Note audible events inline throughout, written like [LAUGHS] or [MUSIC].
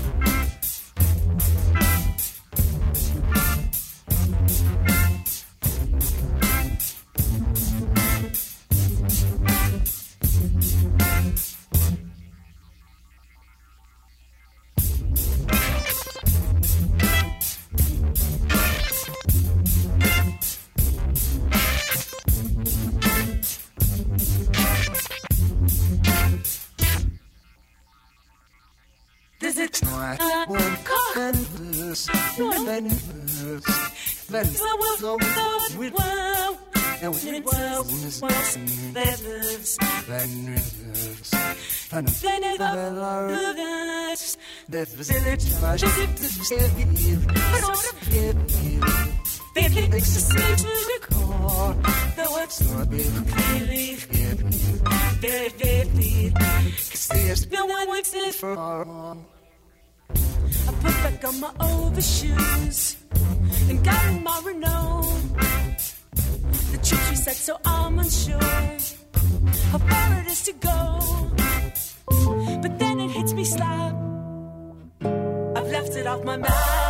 Peace. That's so sweet. And we was that lives, that lives, and then it was that was in it. I just did this heavy, sort of heavy. It makes us to the words of the belief. Very, very, because there's no one who exists for all put back on my overshoes and got in my Renault. The tree said, so I'm unsure how far it is to go. But then it hits me slap. I've left it off my map.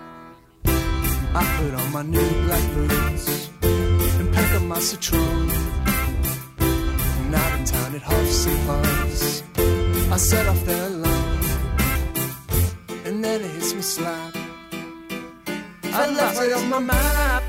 I put on my new black boots and pack up my citron. And out in town it huffs and puffs. I set off there alone, and then it hits me slap. I left it on my map.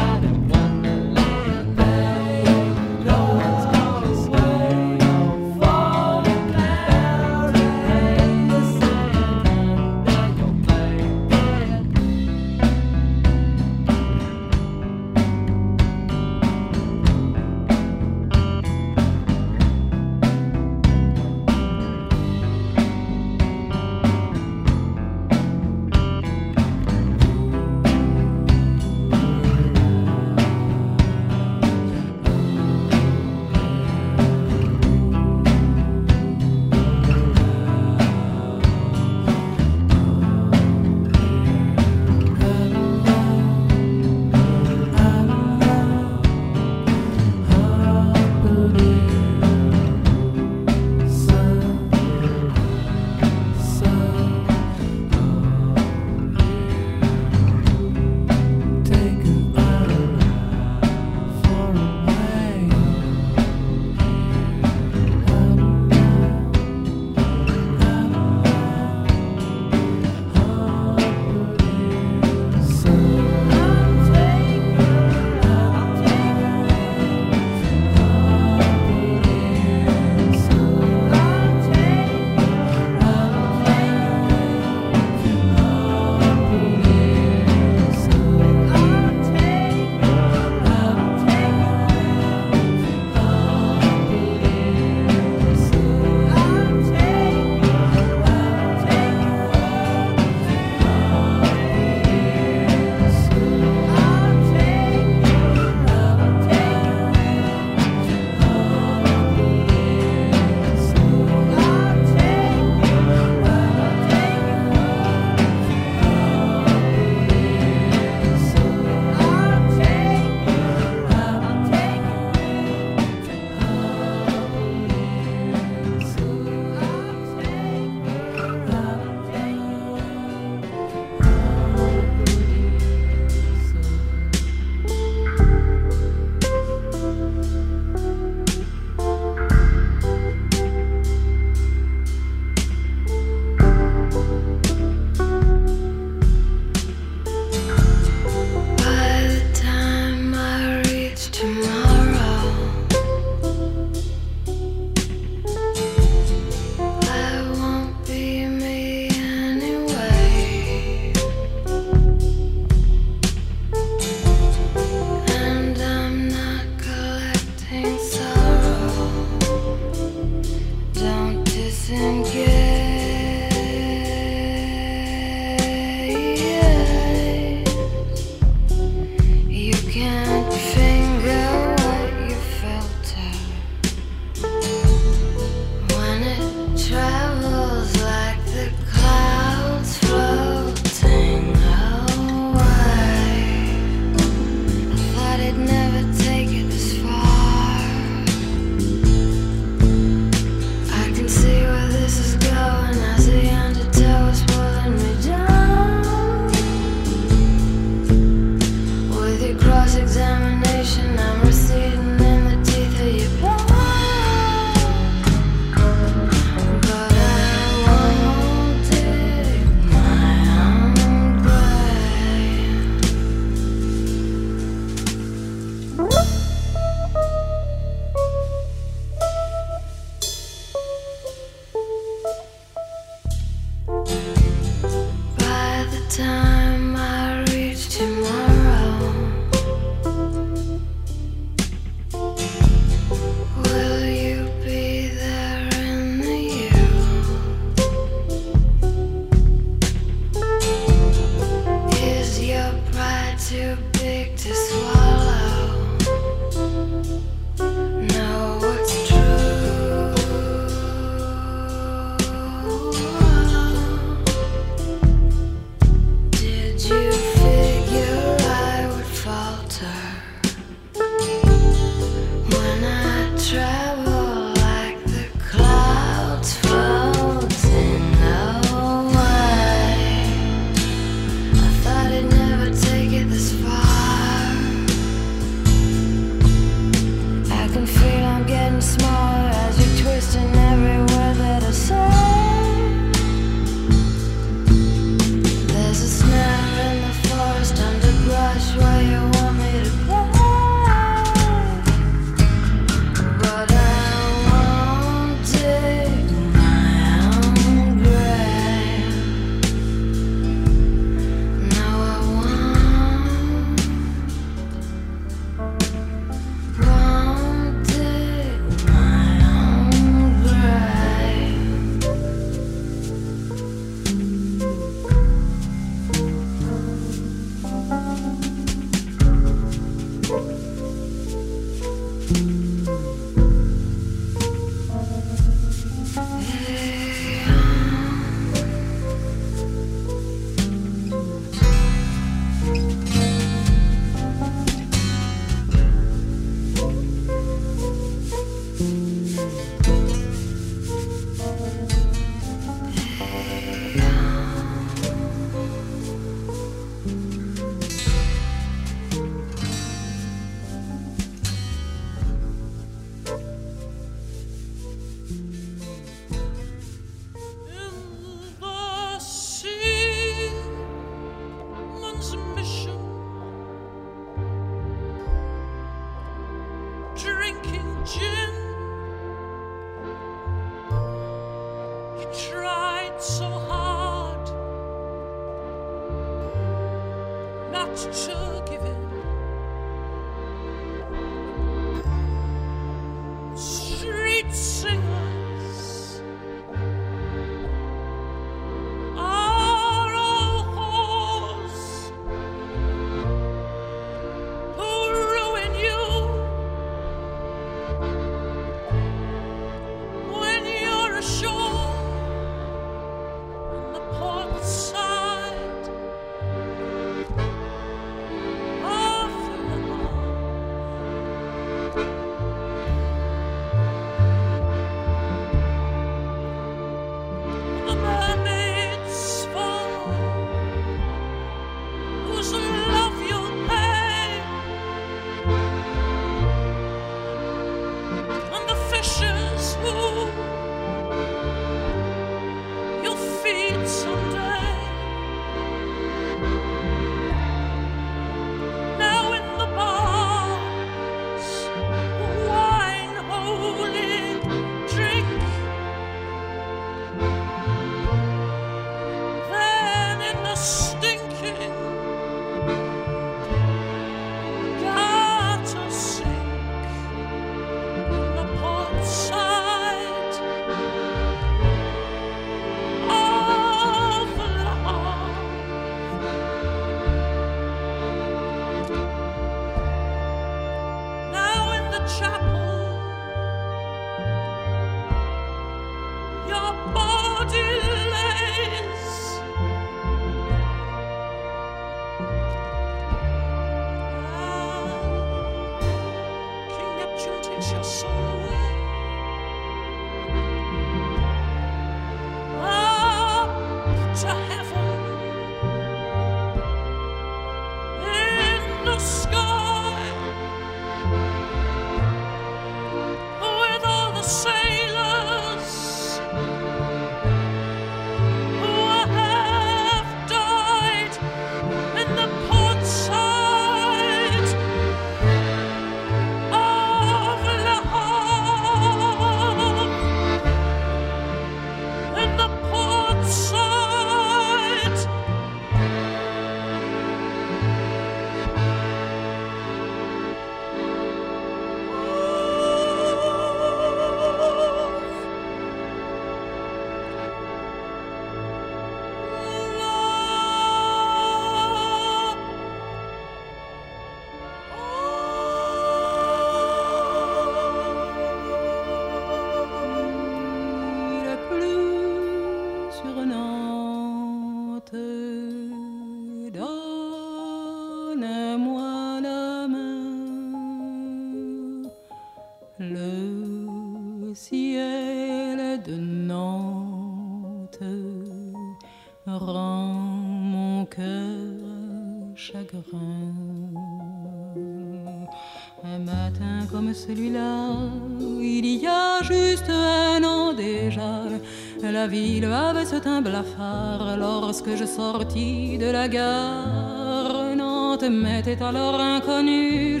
Lorsque je sortis de la gare. Nantes m'était alors inconnue,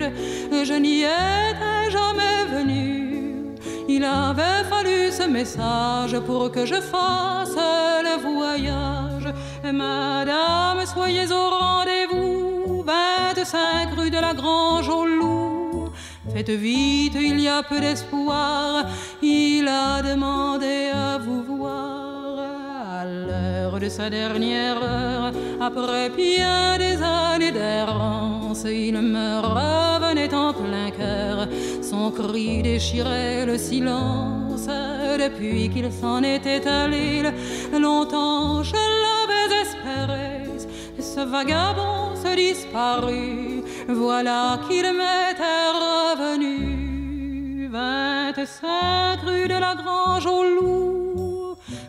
je n'y étais jamais venu. Il avait fallu ce message pour que je fasse le voyage. Madame, soyez au rendez-vous, 25 rue de la Grange au Loup. Faites vite, il y a peu d'espoir. Il a demandé de sa dernière heure. Après bien des années d'errance, il me revenait en plein cœur. Son cri déchirait le silence. Depuis qu'il s'en était allé, longtemps je l'avais espéré. Ce vagabond se disparut, voilà qu'il m'était revenu. 25 rue de la Grange au Loup,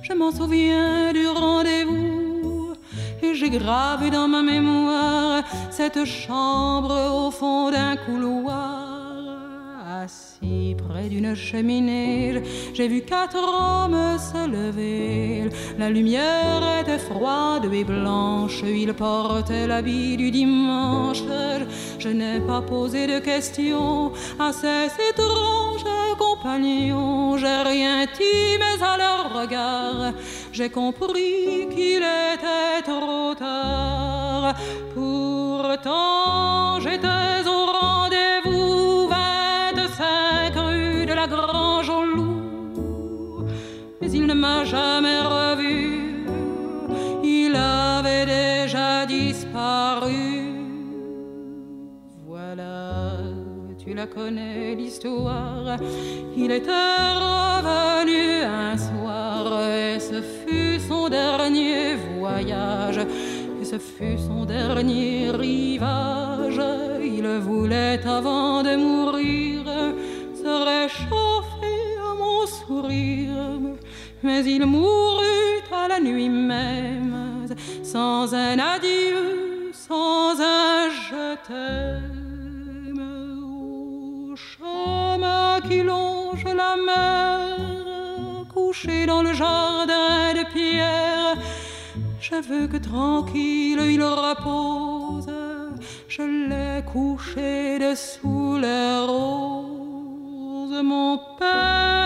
je m'en souviens du rendez-vous. Et j'ai gravé dans ma mémoire cette chambre au fond d'un couloir. Près d'une cheminée, j'ai vu quatre hommes se lever. La lumière était froide et blanche, ils portaient l'habit du dimanche. Je n'ai pas posé de questions à ces étranges compagnons. J'ai rien dit, mais à leur regard, j'ai compris qu'il était trop tard. Pourtant, j'étais au rendez-vous m'a jamais revu, il avait déjà disparu. Voilà, tu la connais l'histoire. Il était revenu un soir et ce fut son dernier voyage. Et ce fut son dernier rivage. Il voulait avant de mourir se réchauffer à mon sourire. Mais il mourut à la nuit même, sans un adieu, sans un je t'aime. Au chemin qui longe la mer, couché dans le jardin de pierre, je veux que tranquille il repose. Je l'ai couché dessous les roses, mon père,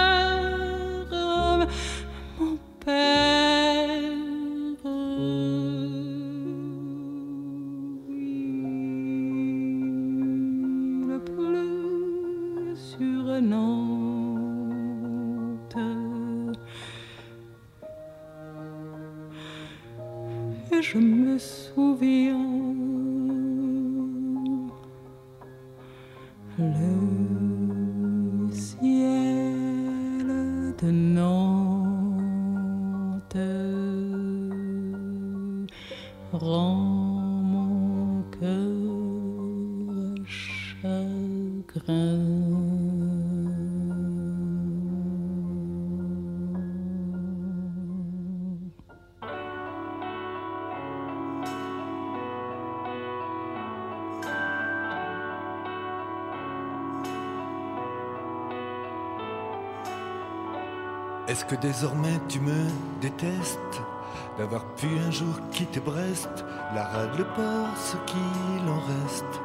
que désormais tu me détestes D'avoir pu un jour quitter Brest, la rade, le ce qu'il en reste,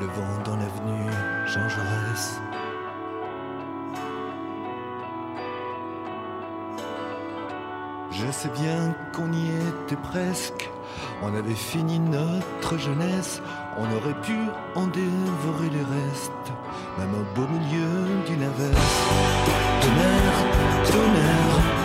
le vent dans l'avenue Jean Jaurès. Je sais bien qu'on y était presque, on avait fini notre jeunesse, on aurait pu en dévorer les restes, même au beau milieu d'une averse. Tonnerre, tonnerre,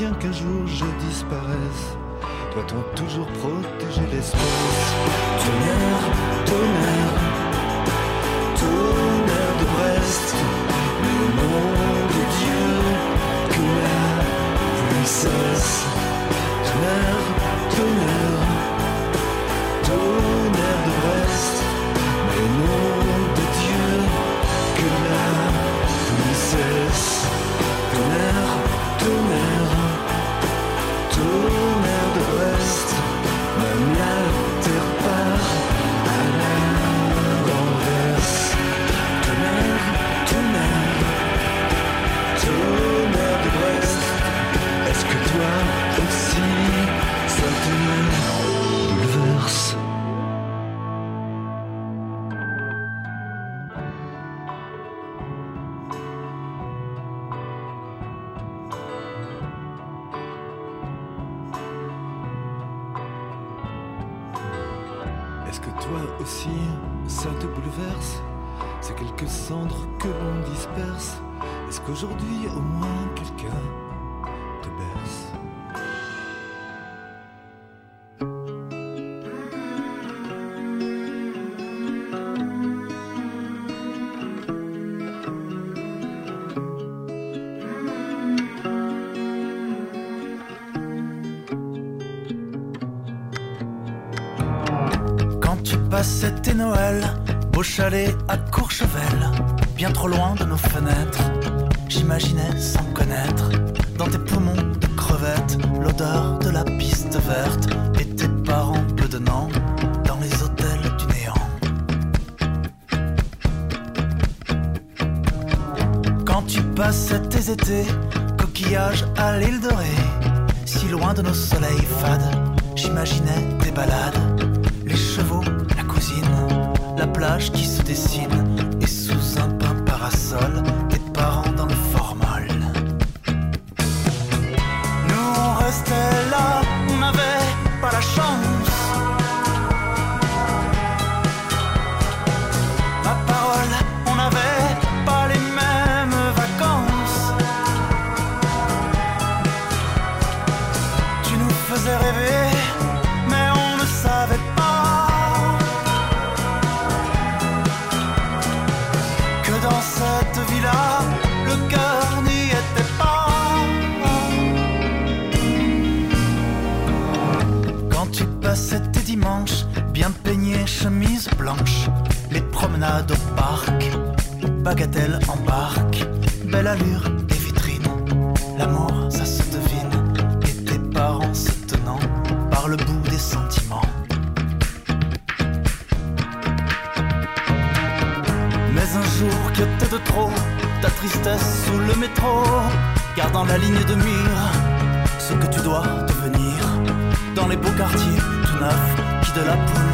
bien qu'un jour je disparaisse. Doit-on toujours protéger Tonnerre, tonnerre, tonnerre toi aussi, ça te bouleverse. C'est quelques cendres que l'on disperse. Est-ce qu'aujourd'hui, au moins, quelqu'un chalet à Courchevel, bien trop loin de nos fenêtres, j'imaginais sans connaître, dans tes poumons de crevettes, l'odeur de la piste verte et tes parents bedonnant dans les hôtels du néant. Quand tu passais tes étés, coquillages à l'île de si loin de nos soleils fades, j'imaginais tes balades, plage qui se dessine, bagatelle en barque, belle allure des vitrines, l'amour ça se devine, et tes parents se tenant par le bout des sentiments. Mais un jour que t'es de trop, ta tristesse sous le métro, gardant la ligne de mire, ce que tu dois devenir, dans les beaux quartiers tout neufs, qui de la poule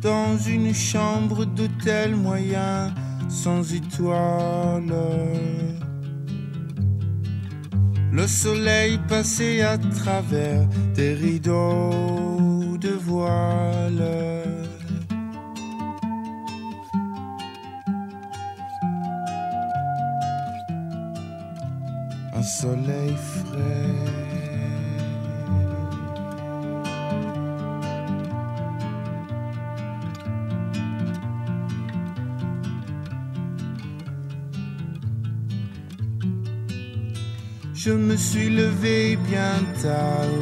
Dans une chambre d'hôtel moyen sans étoiles. Le soleil passait à travers des rideaux de voile. Un soleil frais. Me suis levé bien tard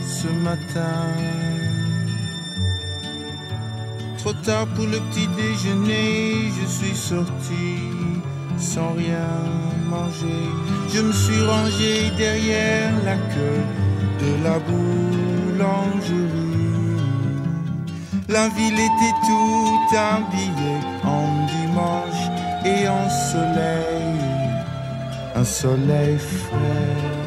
ce matin. Trop tard pour le petit déjeuner, je suis sorti sans rien manger. Je me suis rangé derrière la queue de la boulangerie. La ville était tout habillée en dimanche et en soleil un soleil frais.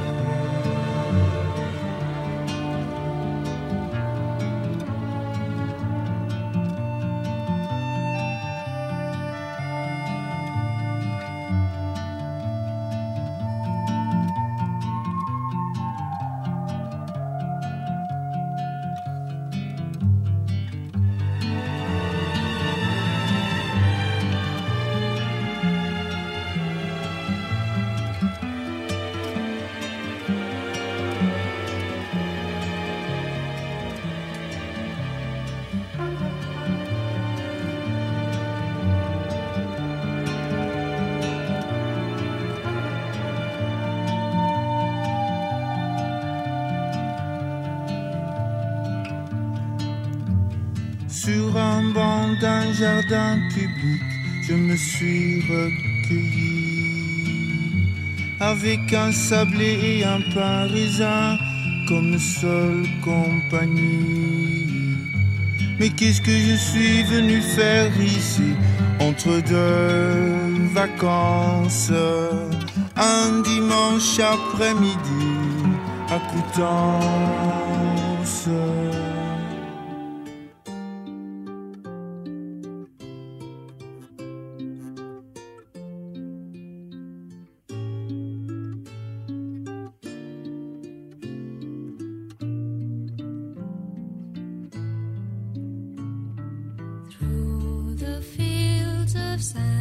Avec un sablé et un pain raisin comme seule compagnie. Mais qu'est-ce que je suis venu faire ici entre deux vacances? Un dimanche après-midi à Coutances. sand.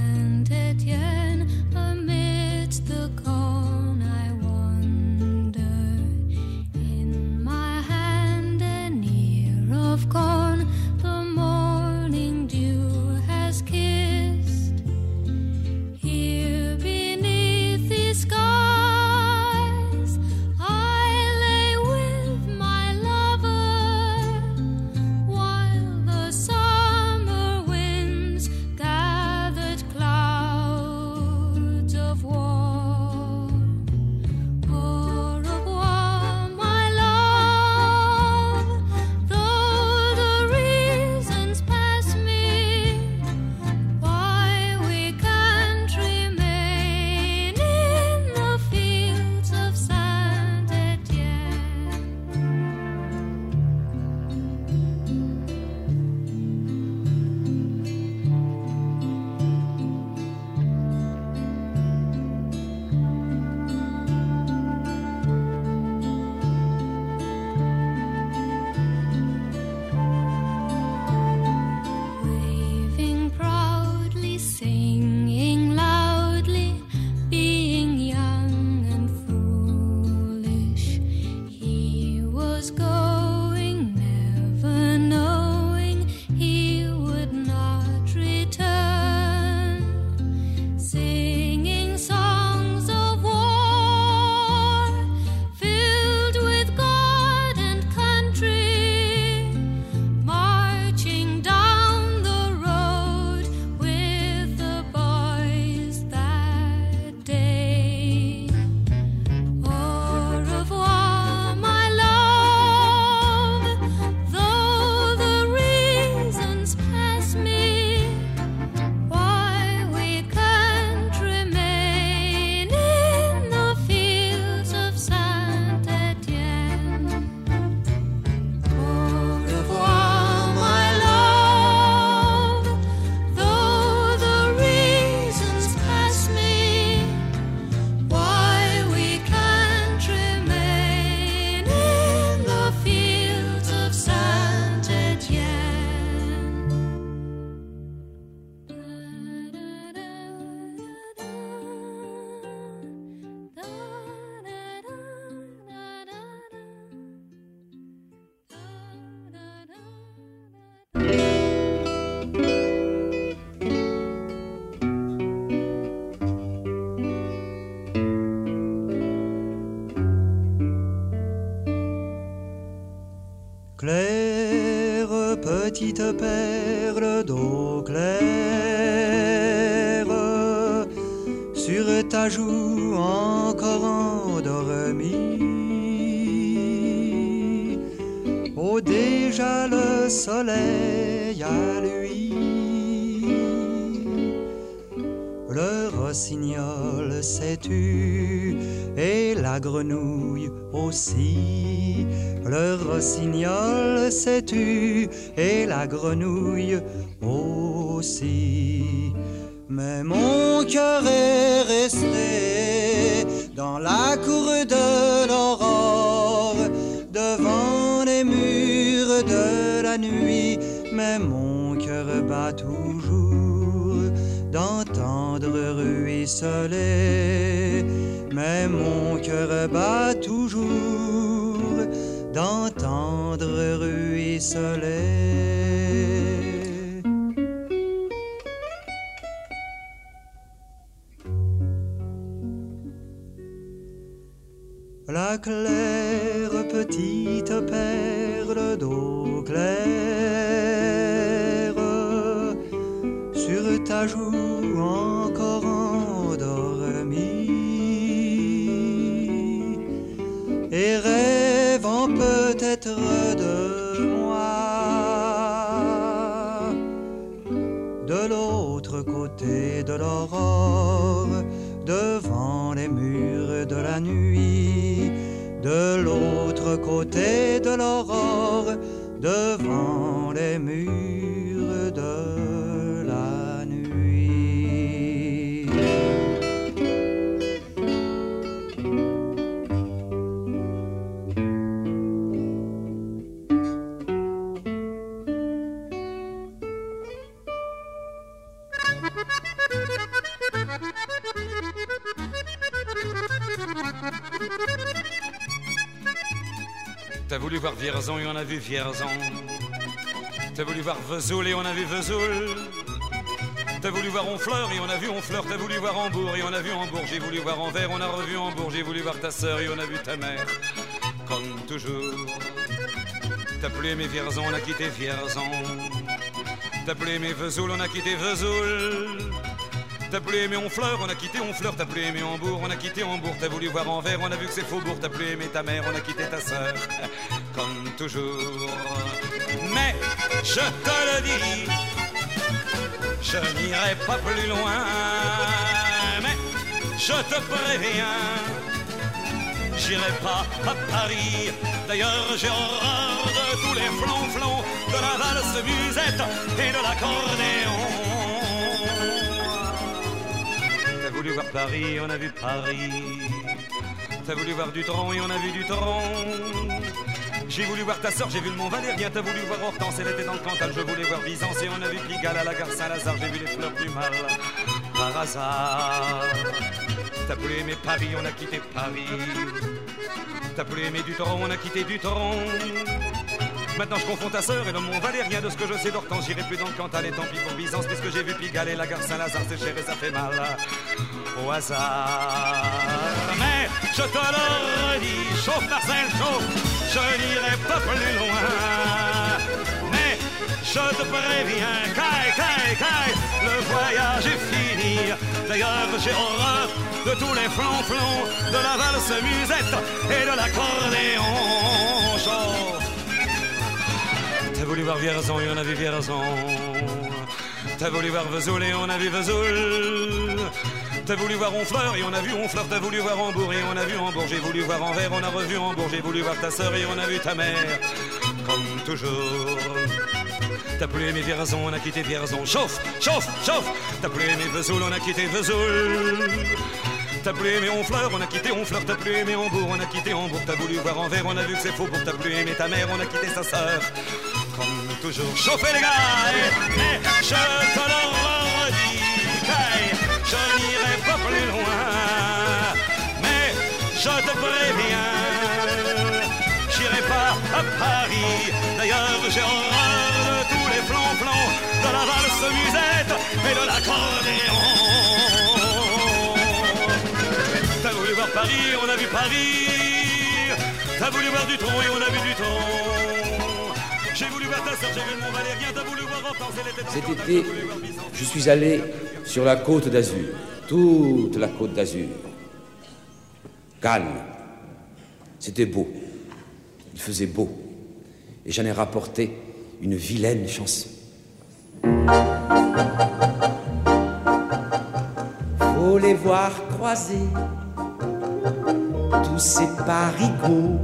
Petite perle et la grenouille aussi. Mais mon cœur est resté dans la cour de l'aurore, devant les murs de la nuit. Mais mon cœur bat toujours d'entendre ruisseler. Mais mon cœur bat toujours d'entendre ruisseler. La claire petite perle d'eau claire. Ta joue encore endormie. Et rêvant peut-être côté de l'aurore, devant les murs de la nuit, de l'autre côté de l'aurore, devant les murs T'as voulu voir Vierzon et on a vu Vierzon. T'as voulu voir Vesoul et on a vu Vesoul. T'as voulu voir Honfleur et on a vu Honfleur. T'as voulu voir Hambourg et on a vu Hambourg. J'ai voulu voir Anvers, on a revu Hambourg. J'ai voulu voir ta sœur et on a vu ta mère. Comme toujours. T'as plus aimé Vierzon, on a quitté Vierzon. T'as plus aimé Vesoul, on a quitté Vesoul. T'as plus aimé Honfleur, on a quitté Honfleur. T'as plus aimé Hambourg, on a quitté Hambourg. T'as voulu voir Anvers, on a vu que c'est Faubourg. T'as plus aimé ta mère, on a quitté ta sœur. [LAUGHS] Comme toujours. Mais je te le dis, je n'irai pas plus loin. Mais je te préviens, j'irai pas à Paris. D'ailleurs, j'ai horreur de tous les flonflons, de la valse musette et de l'accordéon. Voulu voir Paris, on a vu Paris. T'as voulu voir du tronc et on a vu du tronc. J'ai voulu voir ta sœur, j'ai vu le Mont Valérien. T'as voulu voir Hortense, elle était dans le Cantal. Je voulais voir Byzance et on a vu Pigalle à la gare Saint-Lazare. J'ai vu les fleurs du mal par hasard. T'as plus aimé Paris, on a quitté Paris. T'as plus aimé du tronc, on a quitté du tronc. Maintenant je confonds ta sœur et le Mont Valérien De ce que je sais d'Hortense, j'irai plus dans le Cantal Et tant pis pour Byzance, puisque j'ai vu Pigalle et la gare Saint-Lazare? C'est cher et ça fait mal. Au hasard. Mais je te le redis, chauffe Marcel, chauffe. Je n'irai pas plus loin. Mais je te préviens, caille, caille, caille. Le voyage est fini. D'ailleurs j'ai horreur de tous les flonflons De la valse musette et de l'accordéon. Chauffe T'as voulu voir Vierzon et on a vu Vierzon. T'as voulu voir Vesoul et on a vu Vesoul. T'as voulu voir Honfleur et on a vu Honfleur. T'as voulu voir Hambourg et on a vu Hambourg. J'ai voulu voir Anvers, on a revu Hambourg. J'ai voulu voir ta sœur et on a vu ta mère. Comme toujours. T'as plus aimé Vierzon, on a quitté Vierzon. Chauffe, chauffe, chauffe. T'as plus aimé Vesoul, on a quitté Vesoul. T'as plus aimé Honfleur, on a quitté Honfleur, t'as plus aimé Hambourg, on a quitté Hambourg, t'as voulu voir Anvers, on a vu que c'est faux pour t'as plus aimé ta mère, on a quitté sa sœur. Toujours, chauffez les gars, eh, mais je te le redis, hey, je n'irai pas plus loin, mais je te préviens, j'irai pas à Paris, d'ailleurs j'ai horreur de tous les flonflons, de la valse musette et de l'accordéon. T'as voulu voir Paris, on a vu Paris. T'as voulu voir du tronc et on a vu du tronc. Cet été, je suis allé sur la côte d'Azur, toute la côte d'Azur. Cannes, c'était beau, il faisait beau, et j'en ai rapporté une vilaine chanson. Faut les voir croiser, tous ces parigots,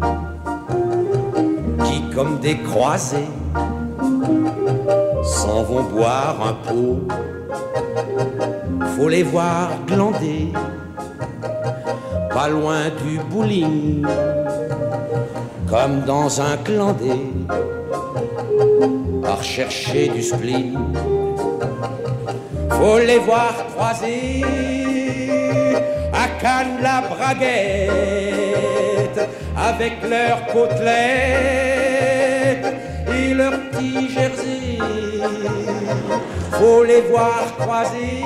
comme des croisés s'en vont boire un pot. Faut les voir glander, pas loin du bowling, comme dans un clandé, à rechercher du spleen. Faut les voir croiser à Cannes la braguette avec leurs côtelettes et leurs petits jerseys. Faut les voir croiser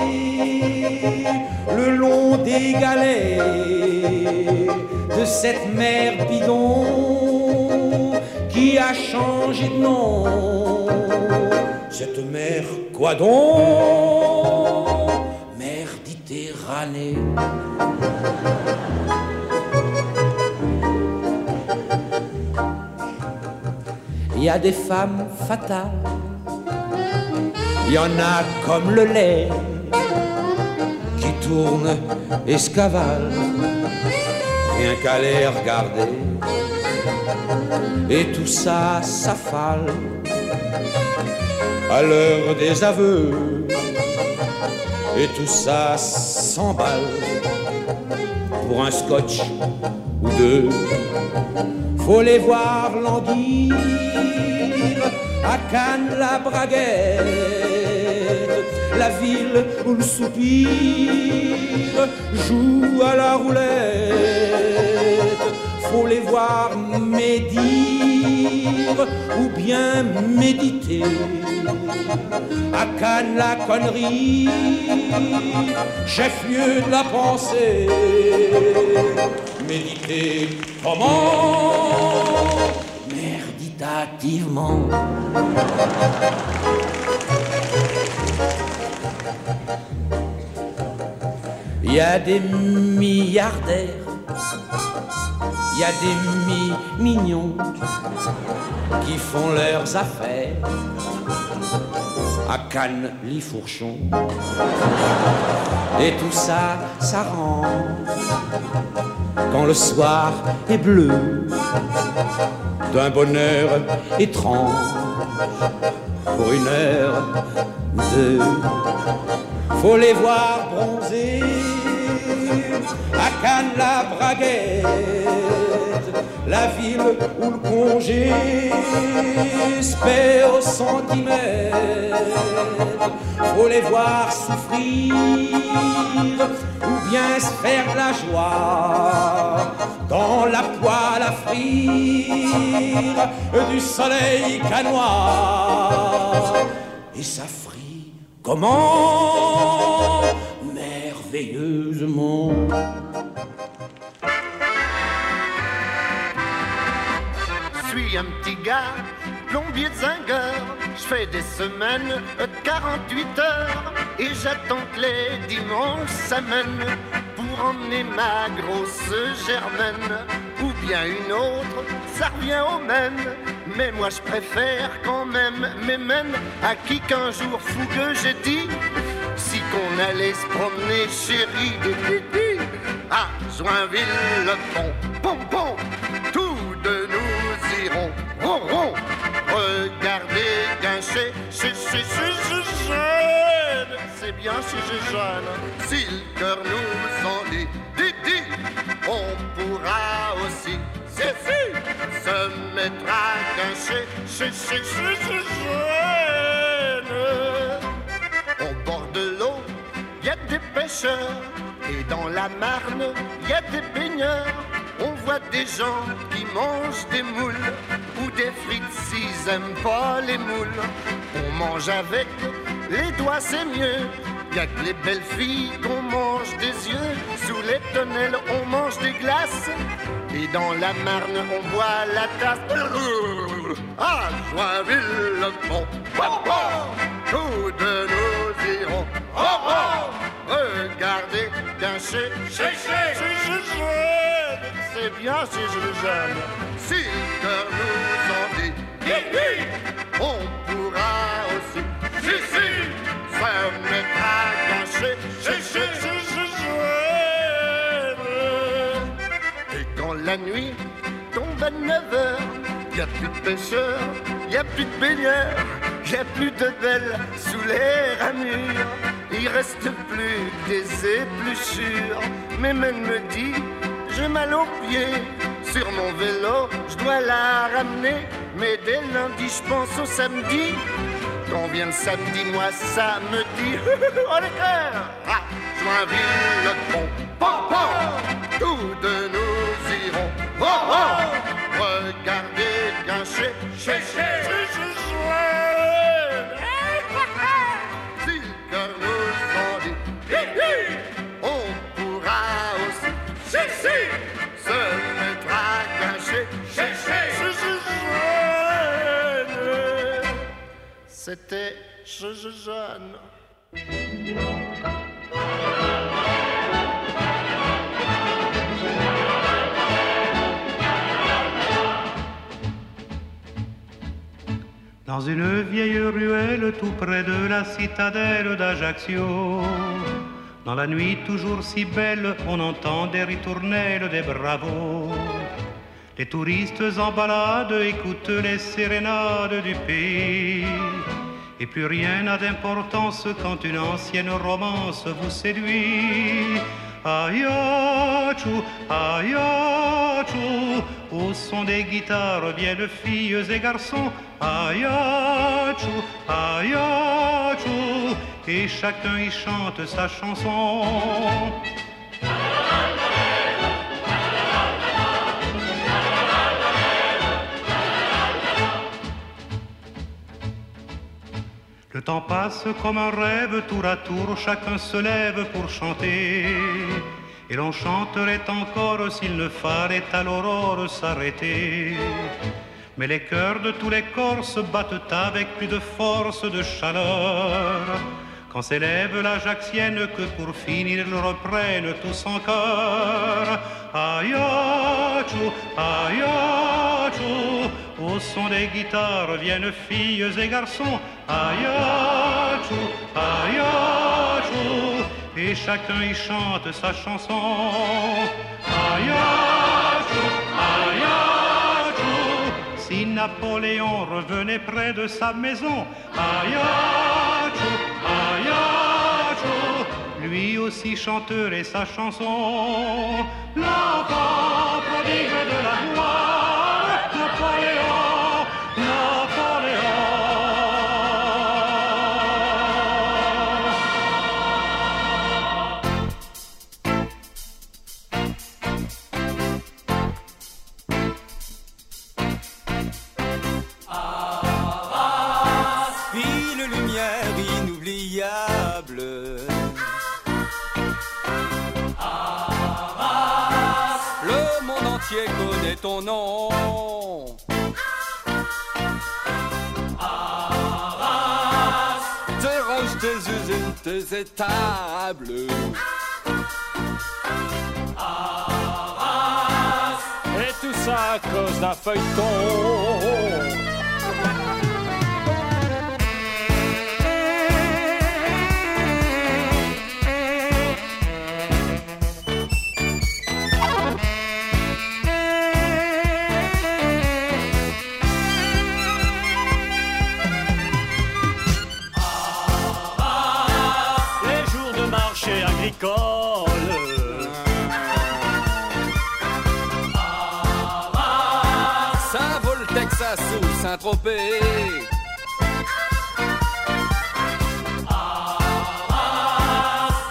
le long des galets de cette mer bidon qui a changé de nom. Cette mer quoi donc? Il y a des femmes fatales, il y en a comme le lait qui tourne et rien qu'à les regarder. Et tout ça s'affale à l'heure des aveux. Et tout ça s'emballe pour un scotch ou deux. Faut les voir languir à Cannes la braguette, la ville où le soupir joue à la roulette. Faut les voir médire ou bien méditer. À Cannes la connerie, chef-lieu de la pensée. Méditer comment? Merditativement. Il y a des milliardaires, il y a des mi mignons qui font leurs affaires à Cannes, Lifourchon. Et tout ça s'arrange quand le soir est bleu d'un bonheur étrange pour une heure ou deux. Faut les voir bronzer à Cannes la braguette, la ville où le congé paie au centimètre. Faut les voir souffrir ou bien se faire la joie dans la poêle à frire du soleil canois. Et ça frit comment? Merveilleusement. Suis un petit gars, plombier de zingueur. Je fais des semaines, euh, 48 heures. Et j'attends que les dimanches s'amènent pour emmener ma grosse germaine. Ou bien une autre, ça revient au même. Mais moi je préfère quand même mes mènes à qui qu'un jour fougueux j'ai dit si qu'on allait se promener, chérie, di, di, à Joinville-le-Pont, pom, pom, tous de nous rond, rond, regardez chez, chez, chez, jeune, c'est bien chez, chez jeune, si le cœur nous en dit, dit, on pourra aussi, si, si, se mettre à chez, chez, chez, jeune. Au bord de l'eau, il y a des pêcheurs. Et dans la Marne, il y a des baigneurs. On voit des gens qui mangent des moules ou des frites s'ils aiment pas les moules. On mange avec les doigts, c'est mieux. Y a que les belles filles qu'on mange des yeux. Sous les tonnelles, on mange des glaces. Et dans la Marne, on boit la tasse. Ah, Joinville, le pont. Tous de nous irons. Regardez d'un chez, chez, chez. C'est bien chez chez jeune. Si le cœur nous on pourra aussi, si, si, se mettre à gâcher. Et quand la nuit tombe à 9 heures, y a plus de pêcheurs, y a plus de baigneurs, y a plus de belles sous les ramures. Il reste plus des épluchures. Mais même me dit, j'ai mal aux pieds. Sur mon vélo, je dois la ramener. Mais dès lundi, je pense au samedi. Quand vient le samedi, moi ça me dit [LAUGHS] Oh le cœur Ah, Joinville, le pont, pom, Tous de nous irons. Oh, oh Regardez Guinchet, chez, chez, chez, chez, Si le cœur nous en dit On pourra aussi Si, si C'était je, je, Jeanne. Dans une vieille ruelle tout près de la citadelle d'Ajaccio, dans la nuit toujours si belle, on entend des ritournelles des bravos. Les touristes en balade écoutent les sérénades du pays. Et plus rien n'a d'importance quand une ancienne romance vous séduit. Ayachu, ayachu, au son des guitares viennent filles et garçons. Ayachu, ayachu, et chacun y chante sa chanson. Le temps passe comme un rêve, tour à tour, chacun se lève pour chanter. Et l'on chanterait encore s'il ne fallait à l'aurore s'arrêter. Mais les cœurs de tous les corps se battent avec plus de force, de chaleur. Quand s'élève la jaxienne que pour finir ils reprennent tous en cœur. Ayachu, ayachu, au son des guitares viennent filles et garçons. Ayachu, ayachu, et chacun y chante sa chanson. Ayachu, ayachu, si Napoléon revenait près de sa maison. Ayachu, ayachu, lui aussi chanterait sa chanson. L'enfant prodigue de la gloire, Et tout ça à cause d'un feuilleton. Agricole. Ça vaut le Texas ou Saint-Tropez.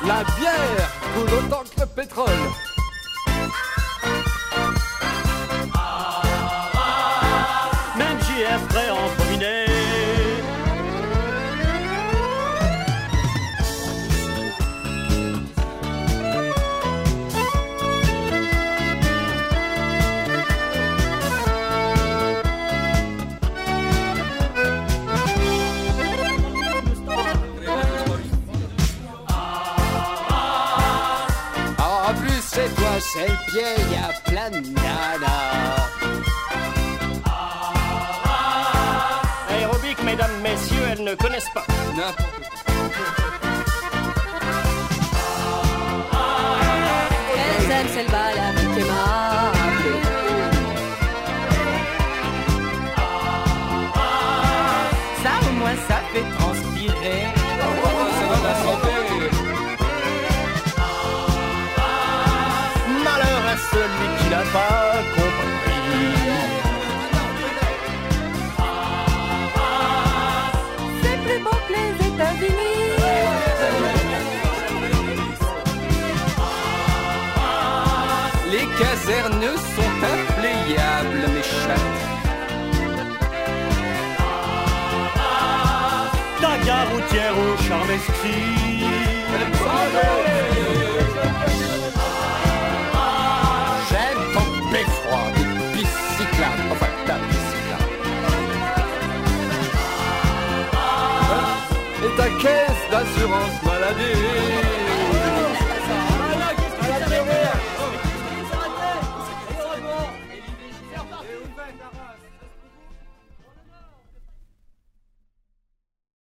La bière coule autant que le pétrole. Toi, c'est le pied, y a plein de nanas. Aérobic, mesdames, messieurs, elles ne connaissent pas. N'importe J'aime ton beffroi de. Enfin, ta bicyclable. Et ta caisse d'assurance maladie.